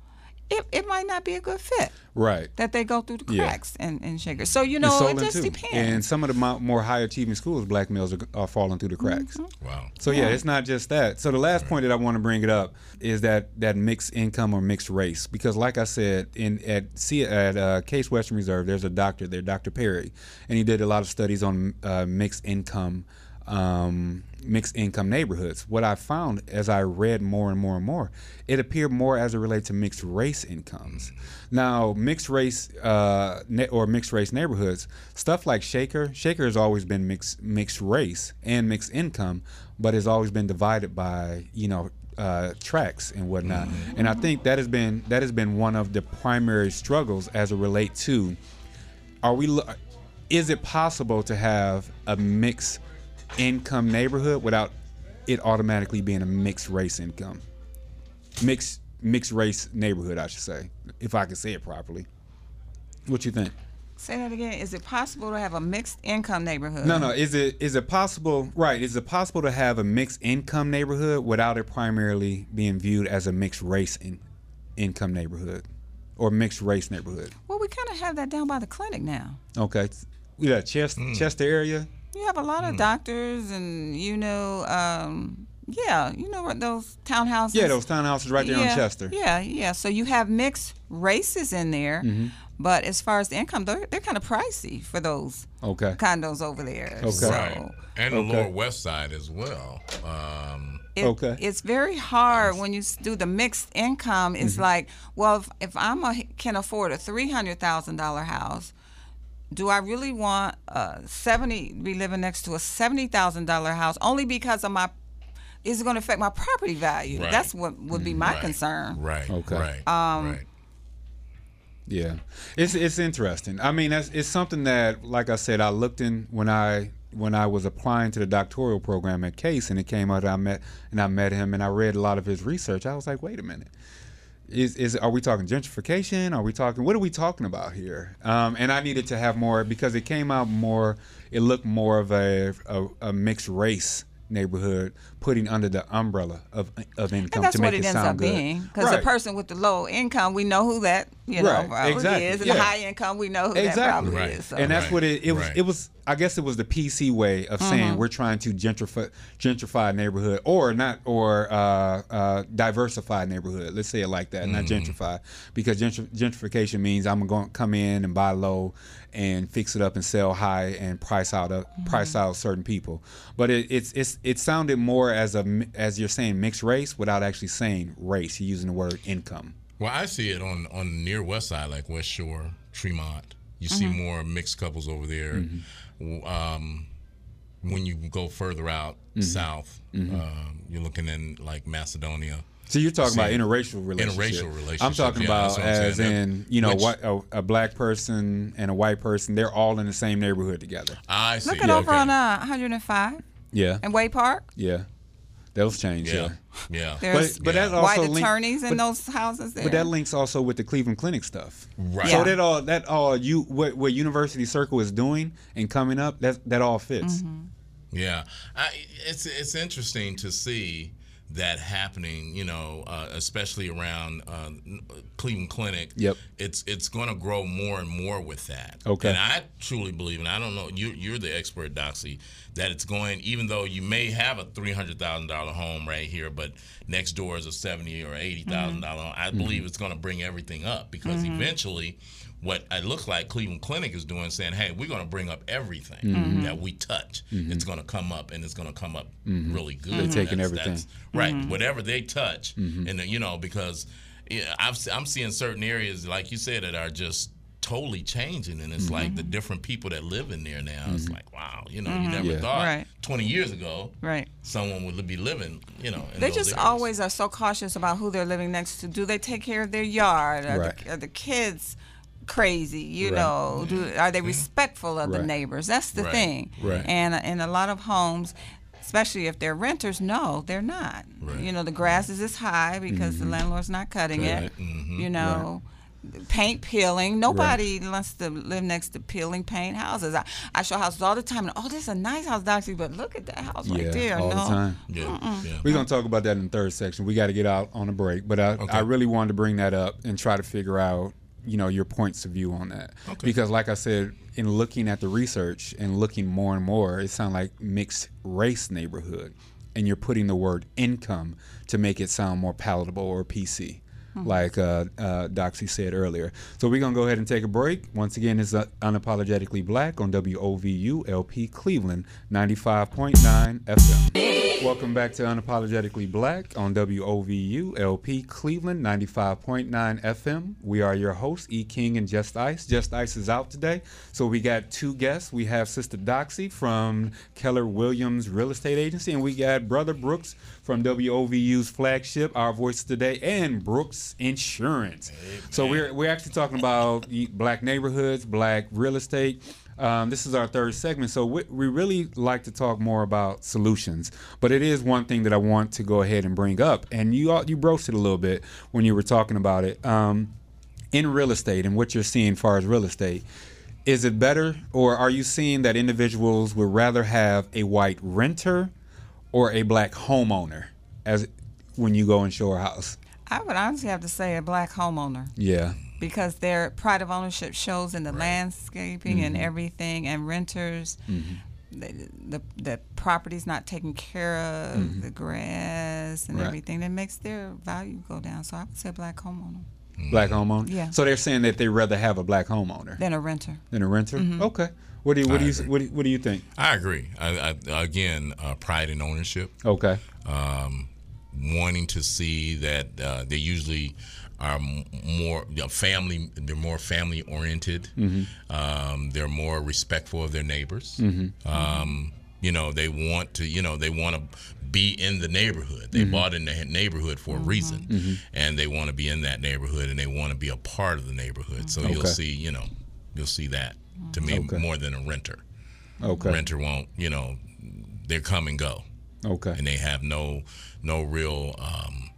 it, it might not be a good fit. Right. That they go through the Yeah. cracks and, and shakers. So you know, it just too. depends. And some of the more high achieving schools, black males are, are falling through the cracks. Wow. So yeah, it's not just that. So the last point that I want to bring it up is that that mixed income or mixed race, because like I said, in at see at uh, Case Western Reserve, there's a doctor there, Dr. Perry, and he did a lot of studies on uh, mixed income. Um, mixed income neighborhoods. What I found as I read more and more and more, it appeared more as it relates to mixed race incomes. Now, mixed race uh, ne- or mixed race neighborhoods, stuff like Shaker, Shaker has always been mixed mixed race and mixed income, but has always been divided by you know uh, tracks and whatnot. And I think that has been that has been one of the primary struggles as it relate to are we is it possible to have a mixed income neighborhood without it automatically being a mixed race income. Mixed mixed race neighborhood i should say if i can say it properly. What you think? Say that again. Is it possible to have a mixed income neighborhood? no no. Is it is it possible right is it possible to have a mixed income neighborhood without it primarily being viewed as a mixed race in, income neighborhood or mixed race neighborhood? Well, we kind of have that down by the clinic now. okay. We got Chester, hmm. Chester area You have a lot Hmm. of doctors, and you know, um, yeah, you know what those townhouses. yeah those townhouses right there yeah, on Chester Yeah, yeah. So you have mixed races in there, Mm-hmm. but as far as the income, they're, they're kind of pricey for those okay condos over there. Okay. So Right. And the Okay. Lower West Side as well. Um, it, Okay. it's very hard when you do the mixed income. It's Mm-hmm. like, well, if, if I'm a, can afford a three hundred thousand dollar house, do I really want a seventy be living next to a seventy thousand dollar house only because of my is it going to affect my property value? Right. That's what would be my right, concern. Right. Okay. Right. Um, right. Yeah, it's it's interesting. I mean, that's it's something that, like I said, I looked in when I when I was applying to the doctoral program at Case, and it came out. I met and I met him, and I read a lot of his research. I was like, wait a minute. Is, is are we talking gentrification? Are we talking what are we talking about here? Um, and I needed to have more because it came out more. It looked more of a a, a mixed race neighborhood, putting under the umbrella of of income And that's to what make it it ends sound up good. being. Because Right. the person with the low income, we know who that you know Right, probably exactly, is, and yeah. the high income, we know who that Exactly. probably Right. is. So. and that's Right, what it, it was. right. It was. I guess it was the PC way of saying Mm-hmm. we're trying to gentrify gentrify a neighborhood, or not, or uh, uh, diversify a neighborhood. Let's say it like that, not Mm-hmm. gentrify, because gentr- gentrification means I'm going to come in and buy low and fix it up and sell high and price out a, Mm-hmm. price out certain people. But it, it's it's it sounded more as a as you're saying mixed race without actually saying race. You're using the word income. Well, I see it on on the near west side, like West Shore, Tremont. You see Mm-hmm. more mixed couples over there. W- Um, when you go further out Mm-hmm. south, um, you're looking in like Macedonia. So you're talking about interracial relationships. interracial relationship. I'm talking yeah, about I'm as saying. in you know Which- what a, a black person and a white person they're all in the same neighborhood together. I see. Look at over okay. on uh, 105 Yeah, and Wade Park. yeah, those change. Yeah, Yeah, yeah. There's but that Yeah. also white link- attorneys in but- those houses there. But that links also with the Cleveland Clinic stuff. Right. So Yeah. that all that all you what, what University Circle is doing and coming up that that all fits. Mm-hmm. Yeah, I, it's it's interesting to see that happening. You know, uh, especially around uh, Cleveland Clinic. Yep. It's it's going to grow more and more with that. Okay. And I truly believe, and I don't know, you you're the expert, Doxy, that it's going. Even though you may have a three hundred thousand dollar home right here, but next door is a seventy or eighty thousand dollar home. I believe it's going to bring everything up because eventually. What it looks like Cleveland Clinic is doing, saying, "Hey, we're going to bring up everything Mm-hmm. that we touch. It's going to come up, and it's going to come up really good. They're taking That's- everything. that's- right? Whatever they touch, Mm-hmm. and then, you know, because yeah, I've, I'm seeing certain areas, like you said, that are just totally changing, and it's like the different people that live in there now. It's like, wow, you know, you never Mm-hmm. Yeah. thought Right. 20 years ago right. someone would be living, you know. In They those just areas. always are so cautious about who they're living next to. Do they take care of their yard? Are, Right. the, are the kids crazy? You Right. know, do mm-hmm. are they mm-hmm. respectful of the neighbors? That's the Right. thing. Right. And uh, in a lot of homes, especially if they're renters, no, they're not. You know, the grass is this high because the mm-hmm. landlord's not cutting it. Mm-hmm. You know. paint peeling. Nobody wants to live next to peeling paint houses. I, I show houses all the time, and oh, this is a nice house, Doxy, but look at that house Yeah, right there. all no. the time. Yeah, yeah. We're gonna talk about that in the third section. We got to get out on a break, but I, Okay. I really wanted to bring that up and try to figure out, you know, your points of view on that. Okay. Because, like I said, in looking at the research and looking more and more, it sounds like mixed race neighborhood, and you're putting the word income to make it sound more palatable or PC. Like uh, uh, Doxy said earlier. So we're going to go ahead and take a break. Once again, it's uh, Unapologetically Black on WOVU LP Cleveland 95.9 FM. Welcome back to Unapologetically Black on WOVU LP Cleveland 95.9 FM. We are your hosts, E King and Just Ice. Just Ice is out today, so we got two guests. We have Sister Doxy from Keller Williams Real Estate Agency, and we got Brother Brooks from WOVU's flagship, Our Voice Today, and Brooks Insurance. So we're we're actually talking about black neighborhoods, black real estate. Um, this is our third segment, so we, we really like to talk more about solutions. But it is one thing that I want to go ahead and bring up, and you all, you broached it a little bit when you were talking about it. Um, in real estate and what you're seeing as far as real estate, is it better, or are you seeing that individuals would rather have a white renter or a black homeowner as when you go and show a house? I would honestly have to say a black homeowner Yeah, because their pride of ownership shows in the landscaping and Mm-hmm. everything, and renters. The, the the property's not taken care of, the grass and Mm-hmm. Right. everything that makes their value go down. So I would say black homeowner black homeowner. Yeah. So they're saying that they'd rather have a black homeowner than a renter. than a renter. Okay. What do you what do you what do you, what do you think? I agree. I, I, again, uh, pride in ownership. Okay. um, wanting to see that uh, they usually are more you know, family. They're more family oriented. Um, they're more respectful of their neighbors. Um, you know, they want to. You know, they want to be in the neighborhood. They bought in the neighborhood for a reason, and they want to be in that neighborhood, and they want to be a part of the neighborhood. So you'll see. You know, you'll see that to me Okay. more than a renter. Okay. Renter won't. You know, they come and go Okay. and they have no no real um,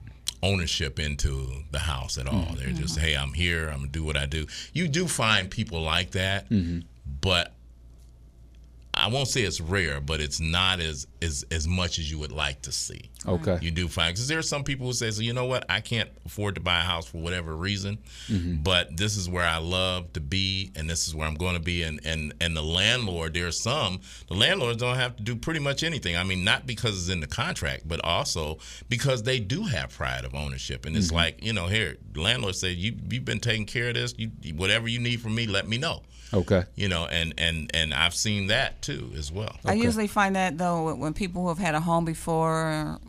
ownership into the house at all. Mm-hmm. They're just, hey, I'm here. I'm gonna do what I do. You do find people like that, mm-hmm. but I won't say it's rare, but it's not as as as much as you would like to see. Okay. You do find because there are some people who say, so you know what, I can't afford to buy a house for whatever reason, mm-hmm. but this is where I love to be, and this is where I'm going to be, and and and the landlord, there are some the landlords don't have to do pretty much anything. I mean, not because it's in the contract, but also because they do have pride of ownership, and it's mm-hmm. like you know, here, the landlord said, you you've been taking care of this, you whatever you need from me, let me know. Okay. You know, and and and I've seen that too as well. I usually find that though when people who have had a home before,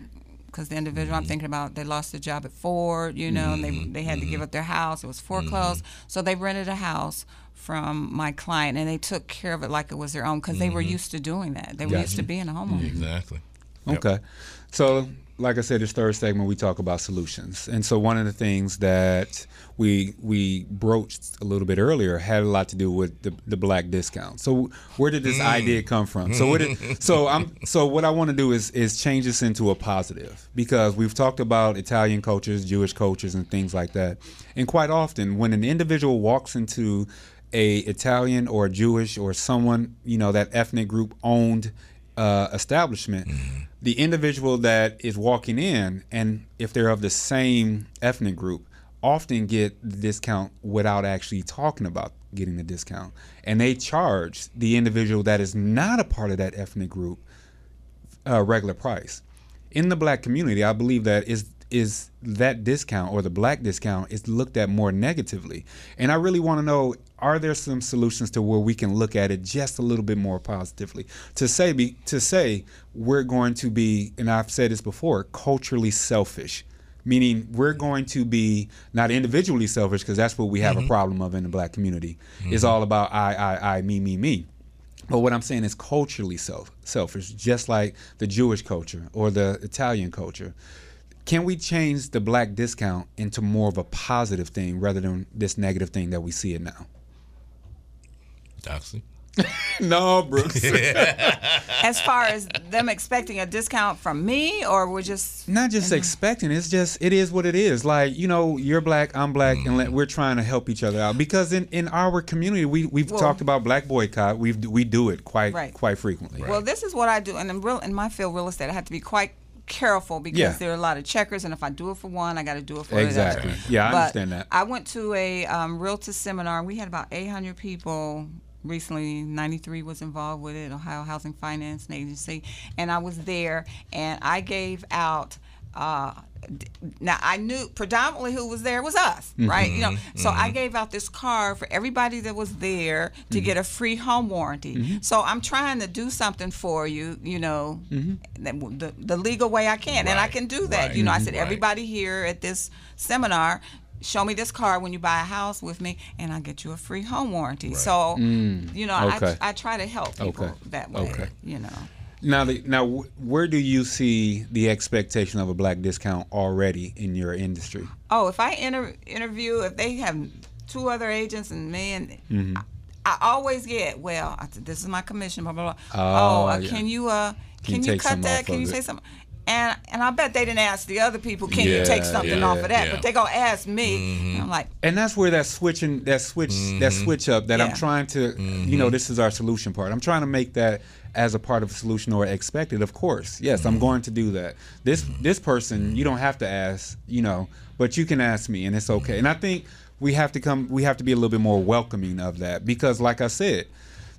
because the individual Mm-hmm. I'm thinking about, they lost their job at Ford, you know, and they they had to give up their house. It was foreclosed, Mm-hmm. so they rented a house from my client, and they took care of it like it was their own because they were used to doing that. They were used to being a homeowner. Exactly. Yep. Okay. So, like I said, this third segment we talk about solutions, and so one of the things that we we broached a little bit earlier had a lot to do with the, the black discount. So, where did this mm. idea come from? So, what did, so I'm so what I want to do is is change this into a positive because we've talked about Italian cultures, Jewish cultures, and things like that, and quite often when an individual walks into a Italian or Jewish or someone you know that ethnic group owned uh, establishment, the individual that is walking in, and if they're of the same ethnic group, often get the discount without actually talking about getting the discount, and they charge the individual that is not a part of that ethnic group uh, regular price. In the black community, I believe that is is that discount or the black discount is looked at more negatively. And I really want to know are there some solutions to where we can look at it just a little bit more positively? To say be, to say we're going to be and I've said this before culturally selfish meaning we're mm-hmm. going to be not individually selfish because that's what we have a mm-hmm. problem of in the black community. It's mm-hmm. all about I I I me me me. But what I'm saying is culturally self, selfish, just like the Jewish culture or the Italian culture. Can we change the black discount into more of a positive thing rather than this negative thing that we see it now? Doxley. no, Brooks. as far as them expecting a discount from me, or we're just Not just expecting. It's just it is what it is. Like you know, you're black, I'm black, and let, we're trying to help each other out because in, in our community, we we've Well- talked about black boycott. We we do it quite Right. quite frequently. Well, this is what I do, and in real in my field, real estate, I have to be quite careful because Yeah. there are a lot of checkers, and if I do it for one, I got to do it for Exactly. another. Yeah, I But understand that. I went to a um, realtor seminar. We had about 800 people. Recently, 93 was involved with it, Ohio Housing Finance Agency, and I was there, and I gave out. Uh, now I knew predominantly who was there was us, mm-hmm, right? You know, mm-hmm, so I mm-hmm. gave out this card for everybody that was there to get a free home warranty. So I'm trying to do something for you, you know, the, the legal way I can, and I can do that. right, You know, I said right. everybody here at this seminar. Show me this card when you buy a house with me, and I'll get you a free home warranty. So, you know, Okay. I, I try to help people Okay. that way. Okay. You know. Now, the, now, where do you see the expectation of a black discount already in your industry? Oh, if I inter- interview, if they have two other agents and me, and Mm-hmm. I, I always get, well, I said, this is my commission, blah blah blah. Oh, Oh, uh, yeah. can you uh, Can can, you you, cut that? Can you it? say something? And and I bet they didn't ask the other people, can Yeah, you take something yeah, off of that? yeah. But they gonna ask me. Mm-hmm. And I'm like, And that's where that switching, that switch, that mm-hmm. switch up that I'm trying to, you know, mm-hmm. this is our solution part. I'm trying to make that as a part of a solution or expected. Of course, yes, I'm mm-hmm. going to do that. This this person, you don't have to ask, you know, but you can ask me, and it's okay. And I think we have to come, we have to be a little bit more welcoming of that because, like I said.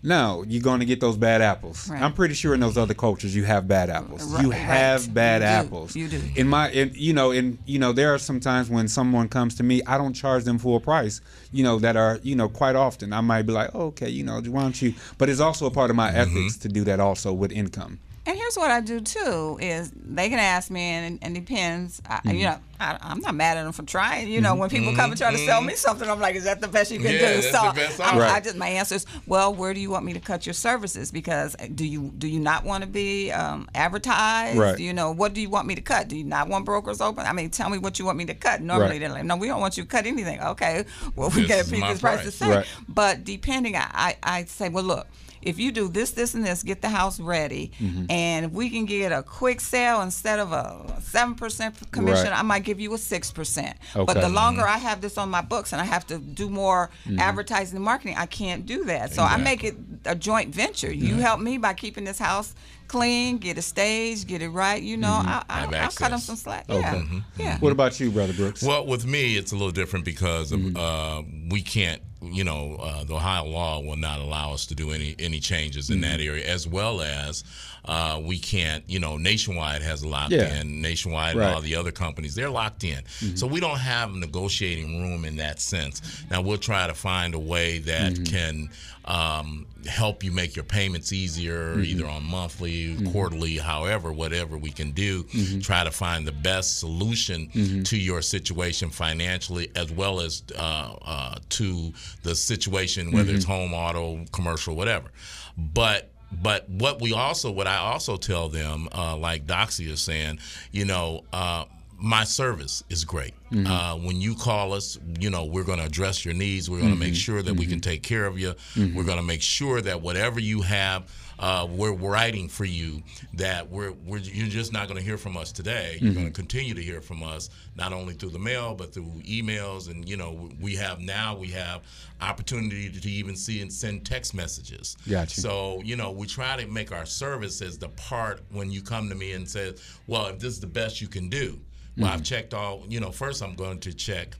No, you're going to get those bad apples. Right. I'm pretty sure in those other cultures you have bad apples. Right, you right. have bad You do. apples. You do. In my, in, you know, in you know, there are some times when someone comes to me, I don't charge them full price. You know, that are you know quite often I might be like, oh, okay, you know, why don't you? But it's also a part of my mm-hmm. ethics to do that also with income. And here's what I do too: is they can ask me, and, and depends. I, Mm-hmm. You know, I, I'm not mad at them for trying. You know, when people come and try to sell me something, I'm like, "Is that the best you can Yeah, do?" so I, Right. I just my answer is, "Well, where do you want me to cut your services? Because uh, do you do you not want to be um, advertised? Right. You know, what do you want me to cut? Do you not want brokers open? I mean, tell me what you want me to cut. Normally Right. they're like, "No, we don't want you to cut anything." Okay, well, we a is previous price to. Right. But depending, I, I, I say, well, look, if you do this, this, and this, get the house ready, Mm-hmm. and if we can get a quick sale instead of a seven percent commission, Right. I might give you a six percent. But Okay. Mm-hmm. the longer I have this on my books and I have to do more advertising and marketing, I can't do that. So I make it a joint venture. You help me by keeping this house clean, get it staged, get it right. You know, mm-hmm. I, I, Have I'll cut them some slack. Okay. Yeah, mm-hmm, yeah. Mm-hmm. What about you, brother Brooks? Well, with me, it's a little different because uh, we can't, you know, uh, the Ohio law will not allow us to do any any changes in that area, as well as uh, we can't, you know, Nationwide has locked Yeah. in, Nationwide Right. and all the other companies, they're locked in. So we don't have negotiating room in that sense. Now we'll try to find a way that can um, help you make your payments easier, either on monthly, quarterly, however, whatever we can do. Try to find the best solution to your situation financially, as well as uh, uh, to the situation, whether it's home, auto, commercial, whatever. But but what we also, what I also tell them, uh, like Doxy is saying, you know. Uh, my service is great. Uh, when you call us, you know, we're going to address your needs. We're going to make sure that we can take care of you. We're going to make sure that whatever you have, uh, we're writing for you. That we're, we're you're just not going to hear from us today. You're going to continue to hear from us, not only through the mail but through emails. And you know, we have now we have opportunity to even see and send text messages. Gotcha. So you know, we try to make our service as the part when you come to me and say, "Well, if this is the best you can do." Well, I've checked all. You know, first I'm going to check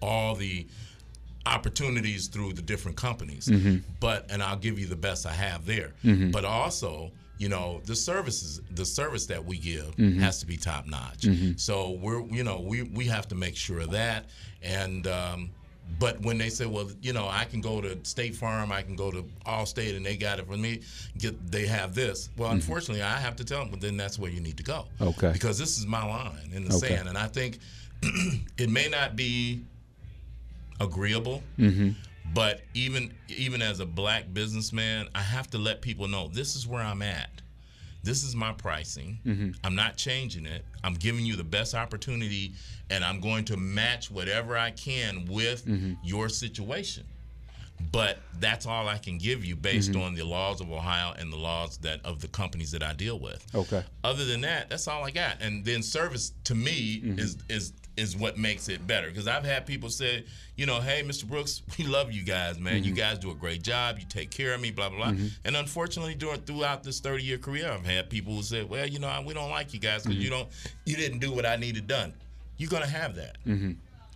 all the opportunities through the different companies. Mm-hmm. But and I'll give you the best I have there. Mm-hmm. But also, you know, the services the service that we give mm-hmm. has to be top notch. So we're you know, we we have to make sure of that and um but when they say, well, you know, I can go to State Farm, I can go to Allstate, and they got it for me. Get they have this. Well, unfortunately, I have to tell them. Well, then that's where you need to go. Okay. Because this is my line in the Okay. sand, and I think it may not be agreeable. Mm-hmm. But even even as a black businessman, I have to let people know this is where I'm at. This is my pricing. Mm-hmm. I'm not changing it. I'm giving you the best opportunity, and I'm going to match whatever I can with Mm-hmm. your situation. But that's all I can give you based Mm-hmm. on the laws of Ohio and the laws that of the companies that I deal with. Okay. Other than that, that's all I got. And then service to me Mm-hmm. is is is what makes it better. Because I've had people say, you know, hey, Mr. Brooks, we love you guys, man. You Mm-hmm. guys do a great job. You take care of me, blah blah blah. And unfortunately, during throughout this 30 year career, I've had people who said, well, you know, we don't like you guys because you Mm-hmm. don't you didn't do what I needed done. You're gonna have that.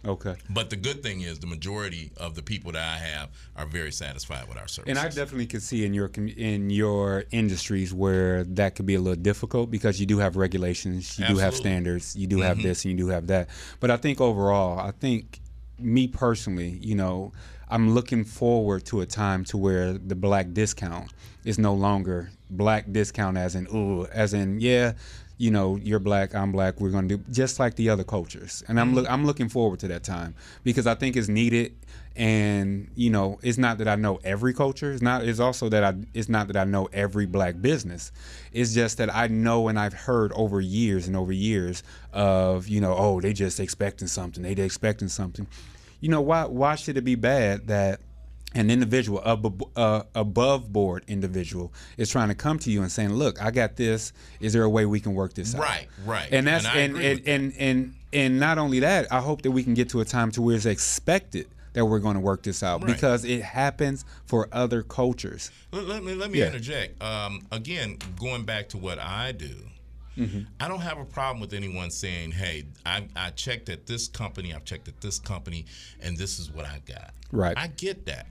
Okay. But the good thing is, the majority of the people that I have are very satisfied with our service. And I definitely could see in your in your industries where that could be a little difficult because you do have regulations, you do have standards, you do have mm-hmm. this and you do have that. But I think overall, I think me personally, you know, I'm looking forward to a time to where the black discount is no longer black discount as in ooh, as in yeah, you know, you're black, I'm black, we're gonna do just like the other cultures. And I'm I'm looking forward to that time because I think it's needed. And you know it's not that i know every culture it's not it's also that i it's not that i know every black business. It's just that i know and i've heard over years and over years of you know oh they just expecting something they expecting something. You know why why should it be bad that an individual ab- uh, above board individual is trying to come to you and saying look i got this is there a way we can work this out Right, right. and that's And and and, and and and not only that i hope that we can get to a time to where it's expected that we're going to work this out Right. because it happens for other cultures Let, let me let me Yeah. interject. Um, again, going back to what I do, Mm-hmm. I don't have a problem with anyone saying, "Hey, I, I checked at this company, I've checked at this company, and this is what I got." Right. I get that.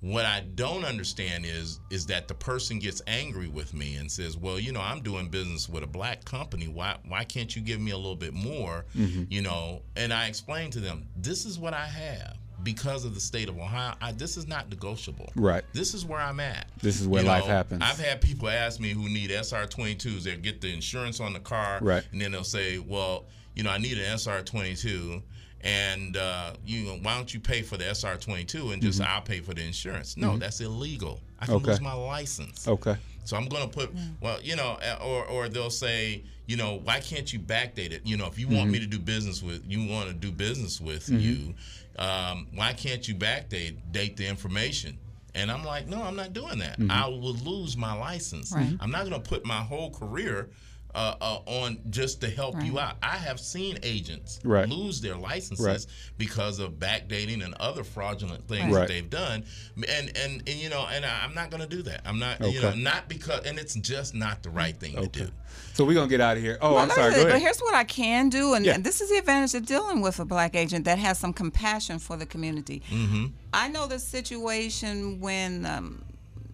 What I don't understand is is that the person gets angry with me and says, "Well, you know, I'm doing business with a black company. Why why can't you give me a little bit more?" Mm-hmm. You know, and I explain to them, "This is what I have." Because of the state of Ohio, I, this is not negotiable. Right. This is where I'm at. This is where life happens. I've had people ask me who need SR22s. They'll get the insurance on the car, Right. and then they'll say, "Well, you know, I need an SR22, and uh, you know, why don't you pay for the SR22 and just I'll pay for the insurance?" No, that's illegal. I can Mm-hmm. Okay. lose my license. okay So I'm going to put, well, you know, uh, or or they'll say, you know, why can't you backdate it? You know, if you want me Mm-hmm. to do business with, you want to do business with you, um, why can't you backdate date the information? And I'm like, no, I'm not doing that. Mm-hmm. I will lose my license. Right. I'm not going to put my whole career. Uh, uh, on just to help you out. I have seen agents Right. lose their licenses Right. because of backdating and other fraudulent things Right. that they've done. And, and and you know, and I- I'm not going to do that. I'm not, you know, not because, and it's just not the right thing to do. so we're gonna get out of here oh Well, i'm sorry say, go But here's what I can do, and, Yeah. this is the advantage of dealing with a black agent that has some compassion for the community. Mm-hmm. I know the situation when um,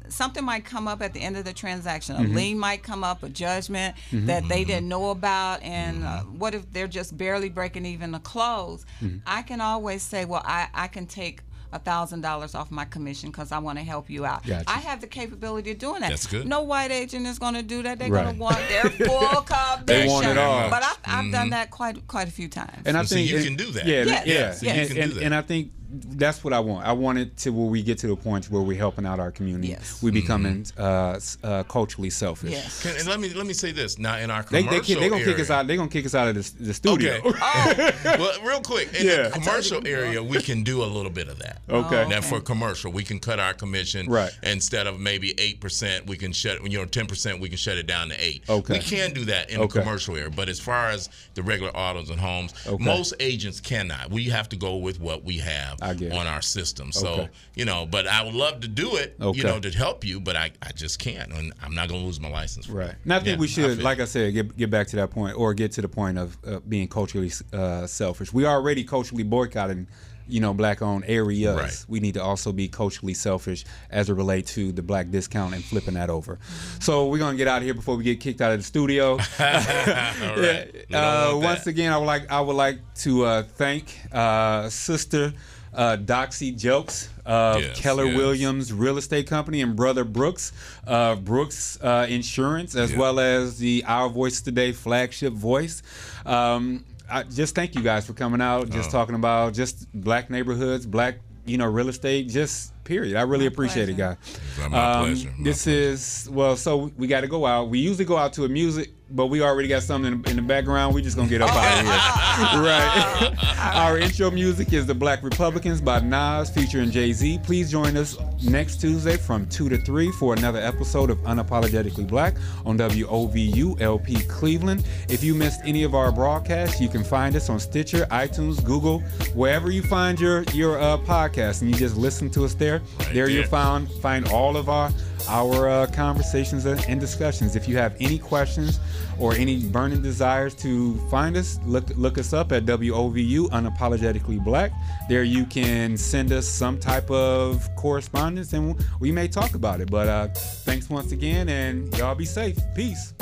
something might come up at the end of the transaction. A Mm-hmm. lien might come up, a judgment that they didn't know about, and uh, what if they're just barely breaking even to close? Mm-hmm. I can always say, well, I, I can take. A thousand dollars off my commission because I want to help you out. Gotcha. I have the capability of doing that. That's good. No white agent is going to do that. They're Right. going to want their full commission. They want it all. But I've, I've done that quite quite a few times. and I So think you and- can do that. Yeah, Yes, yeah. yes, yes. And, You can and, do that. and I think that's what I want. I want it to where we get to the point where we're helping out our community. Yes. We becoming uh, s- uh, culturally selfish. yes. Can, and let me let me say this now in our commercial they, they gonna kick us out. They gonna kick us out of the, the studio. Okay. well, real quick, in Yeah. the commercial area, we can do a little bit of that. Okay. Oh, Now, okay. for commercial, we can cut our commission. Right. Instead of maybe eight percent, we can shut. You know, ten percent, we can shut it down to eight. Okay. We can do that in Okay. the commercial area, but as far as the regular autos and homes, Okay. most agents cannot. We have to go with what we have I get it. On our system. So Okay. you know, but I would love to do it. Okay. You know, to help you, but I, I just can't, and I'm not going to lose my license. For Right. And I think Yeah, we should, feel like. I said, get get back to that point, or get to the point of uh, being culturally uh, selfish. We already culturally boycotting, you know, black-owned areas. Right. We need to also be culturally selfish as it relates to the black discount and flipping that over. So we're gonna get out of here before we get kicked out of the studio. All right. Uh, once that. again, I would like I would like to uh, thank uh, Sister uh, Doxy Jelks of Yes, Keller yes. Williams Real Estate Company and Brother Brooks of Brooks uh, Insurance, as Yeah. well as the Our Voice Today flagship voice. Um, I just thank you guys for coming out, just Oh. talking about just black neighborhoods, black you know real estate, just Period. I really My appreciate it, pleasure. guys. Um, pleasure. My this is well, so we got to go out. We usually go out to a music, but we already got something in, in the background. We just gonna get up out of here, right? Our intro music is "The Black Republicans" by Nas, featuring Jay Z. Please join us next Tuesday from two to three for another episode of Unapologetically Black on WOVU LP Cleveland. If you missed any of our broadcasts, you can find us on Stitcher, iTunes, Google, wherever you find your your uh, podcast, and you just listen to us there. Right there you'll find find all of our our uh, conversations and discussions. If you have any questions or any burning desires to find us, look look us up at WOVU Unapologetically Black. There you can send us some type of correspondence, and we may talk about it. But uh, thanks once again, and y'all be safe. Peace.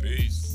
Peace.